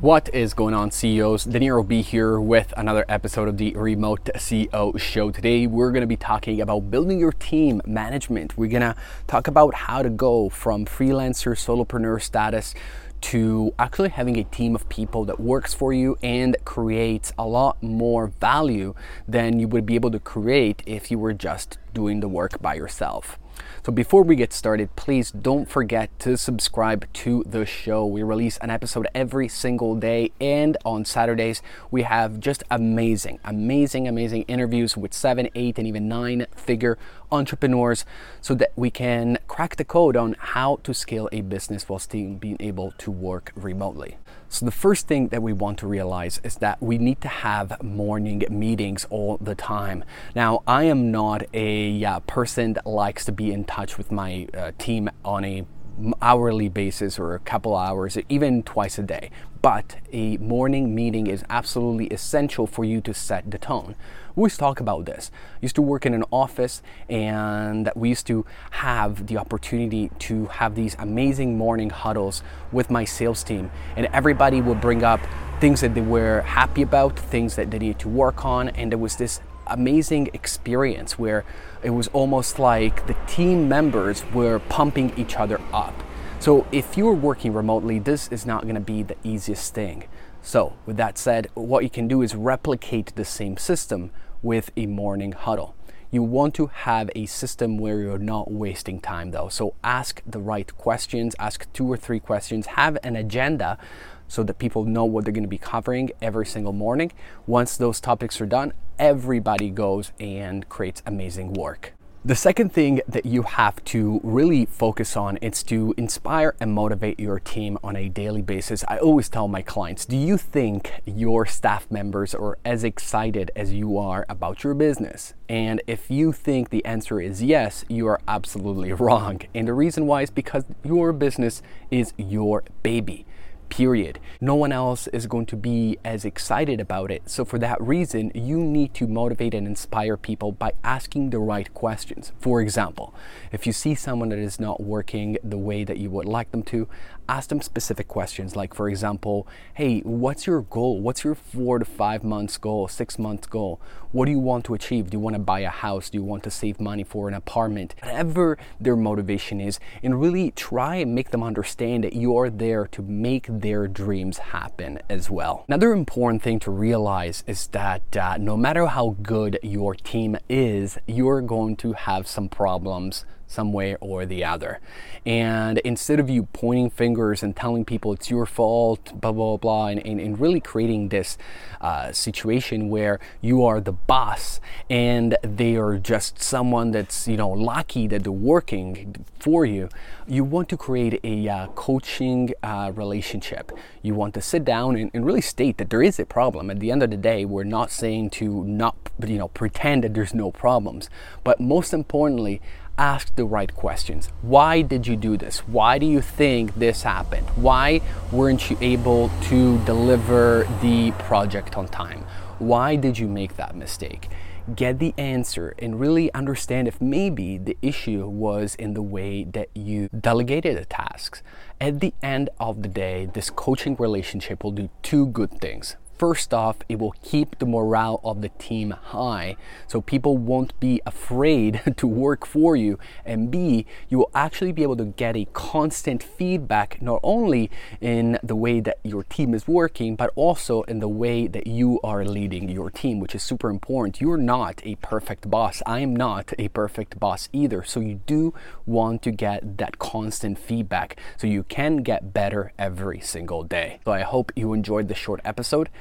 What is going on, CEOs? Danilo B here with another episode of the Remote CEO Show. Today, we're going to be talking about building your team management. We're going to talk about how to go from freelancer, solopreneur status to actually having a team of people that works for you and creates a lot more value than you would be able to create if you were just doing the work by yourself. So before we get started, please don't forget to subscribe to the show. We release an episode every single day, and on Saturdays, we have just amazing, amazing, amazing interviews with seven, eight, and even nine figure entrepreneurs so that we can crack the code on how to scale a business while still being able to work remotely. So, the first thing that we want to realize is that we need to have morning meetings all the time. Now, I am not a uh, person that likes to be in touch with my uh, team on a hourly basis or a couple hours, even twice a day. But a morning meeting is absolutely essential for you to set the tone. We always talk about this. I used to work in an office and we used to have the opportunity to have these amazing morning huddles with my sales team, and everybody would bring up things that they were happy about, things that they needed to work on, and there was this amazing experience where it was almost like the team members were pumping each other up. So if you're working remotely, this is not going to be the easiest thing. So with that said, what you can do is replicate the same system with a morning huddle. You want to have a system where you're not wasting time though. So ask the right questions, ask two or three questions, have an agenda so that people know what they're going to be covering every single morning. Once those topics are done, everybody goes and creates amazing work. The second thing that you have to really focus on is to inspire and motivate your team on a daily basis. I always tell my clients, do you think your staff members are as excited as you are about your business? And if you think the answer is yes, you are absolutely wrong. And the reason why is because your business is your baby period. No one else is going to be as excited about it. So, for that reason, you need to motivate and inspire people by asking the right questions. For example, if you see someone that is not working the way that you would like them to, ask them specific questions. Like, for example, hey, what's your goal? What's your four to five months goal, six months goal? What do you want to achieve? Do you want to buy a house? Do you want to save money for an apartment? Whatever their motivation is, and really try and make them understand that you are there to make their dreams happen as well. Another important thing to realize is that uh, no matter how good your team is, you're going to have some problems some way or the other. And instead of you pointing fingers and telling people it's your fault, blah, blah, blah, and, and, and really creating this uh, situation where you are the boss and they are just someone that's, you know, lucky that they're working for you, you want to create a uh, coaching uh, relationship. You want to sit down and, and really state that there is a problem. At the end of the day, we're not saying to not, you know, pretend that there's no problems. But most importantly, ask the right questions. Why did you do this? Why do you think this happened? Why weren't you able to deliver the project on time? Why did you make that mistake? Get the answer and really understand if maybe the issue was in the way that you delegated the tasks. At the end of the day, this coaching relationship will do two good things. First off, it will keep the morale of the team high so people won't be afraid to work for you. And B, you will actually be able to get a constant feedback not only in the way that your team is working, but also in the way that you are leading your team, which is super important. You're not a perfect boss. I am not a perfect boss either. So you do want to get that constant feedback so you can get better every single day. So I hope you enjoyed the short episode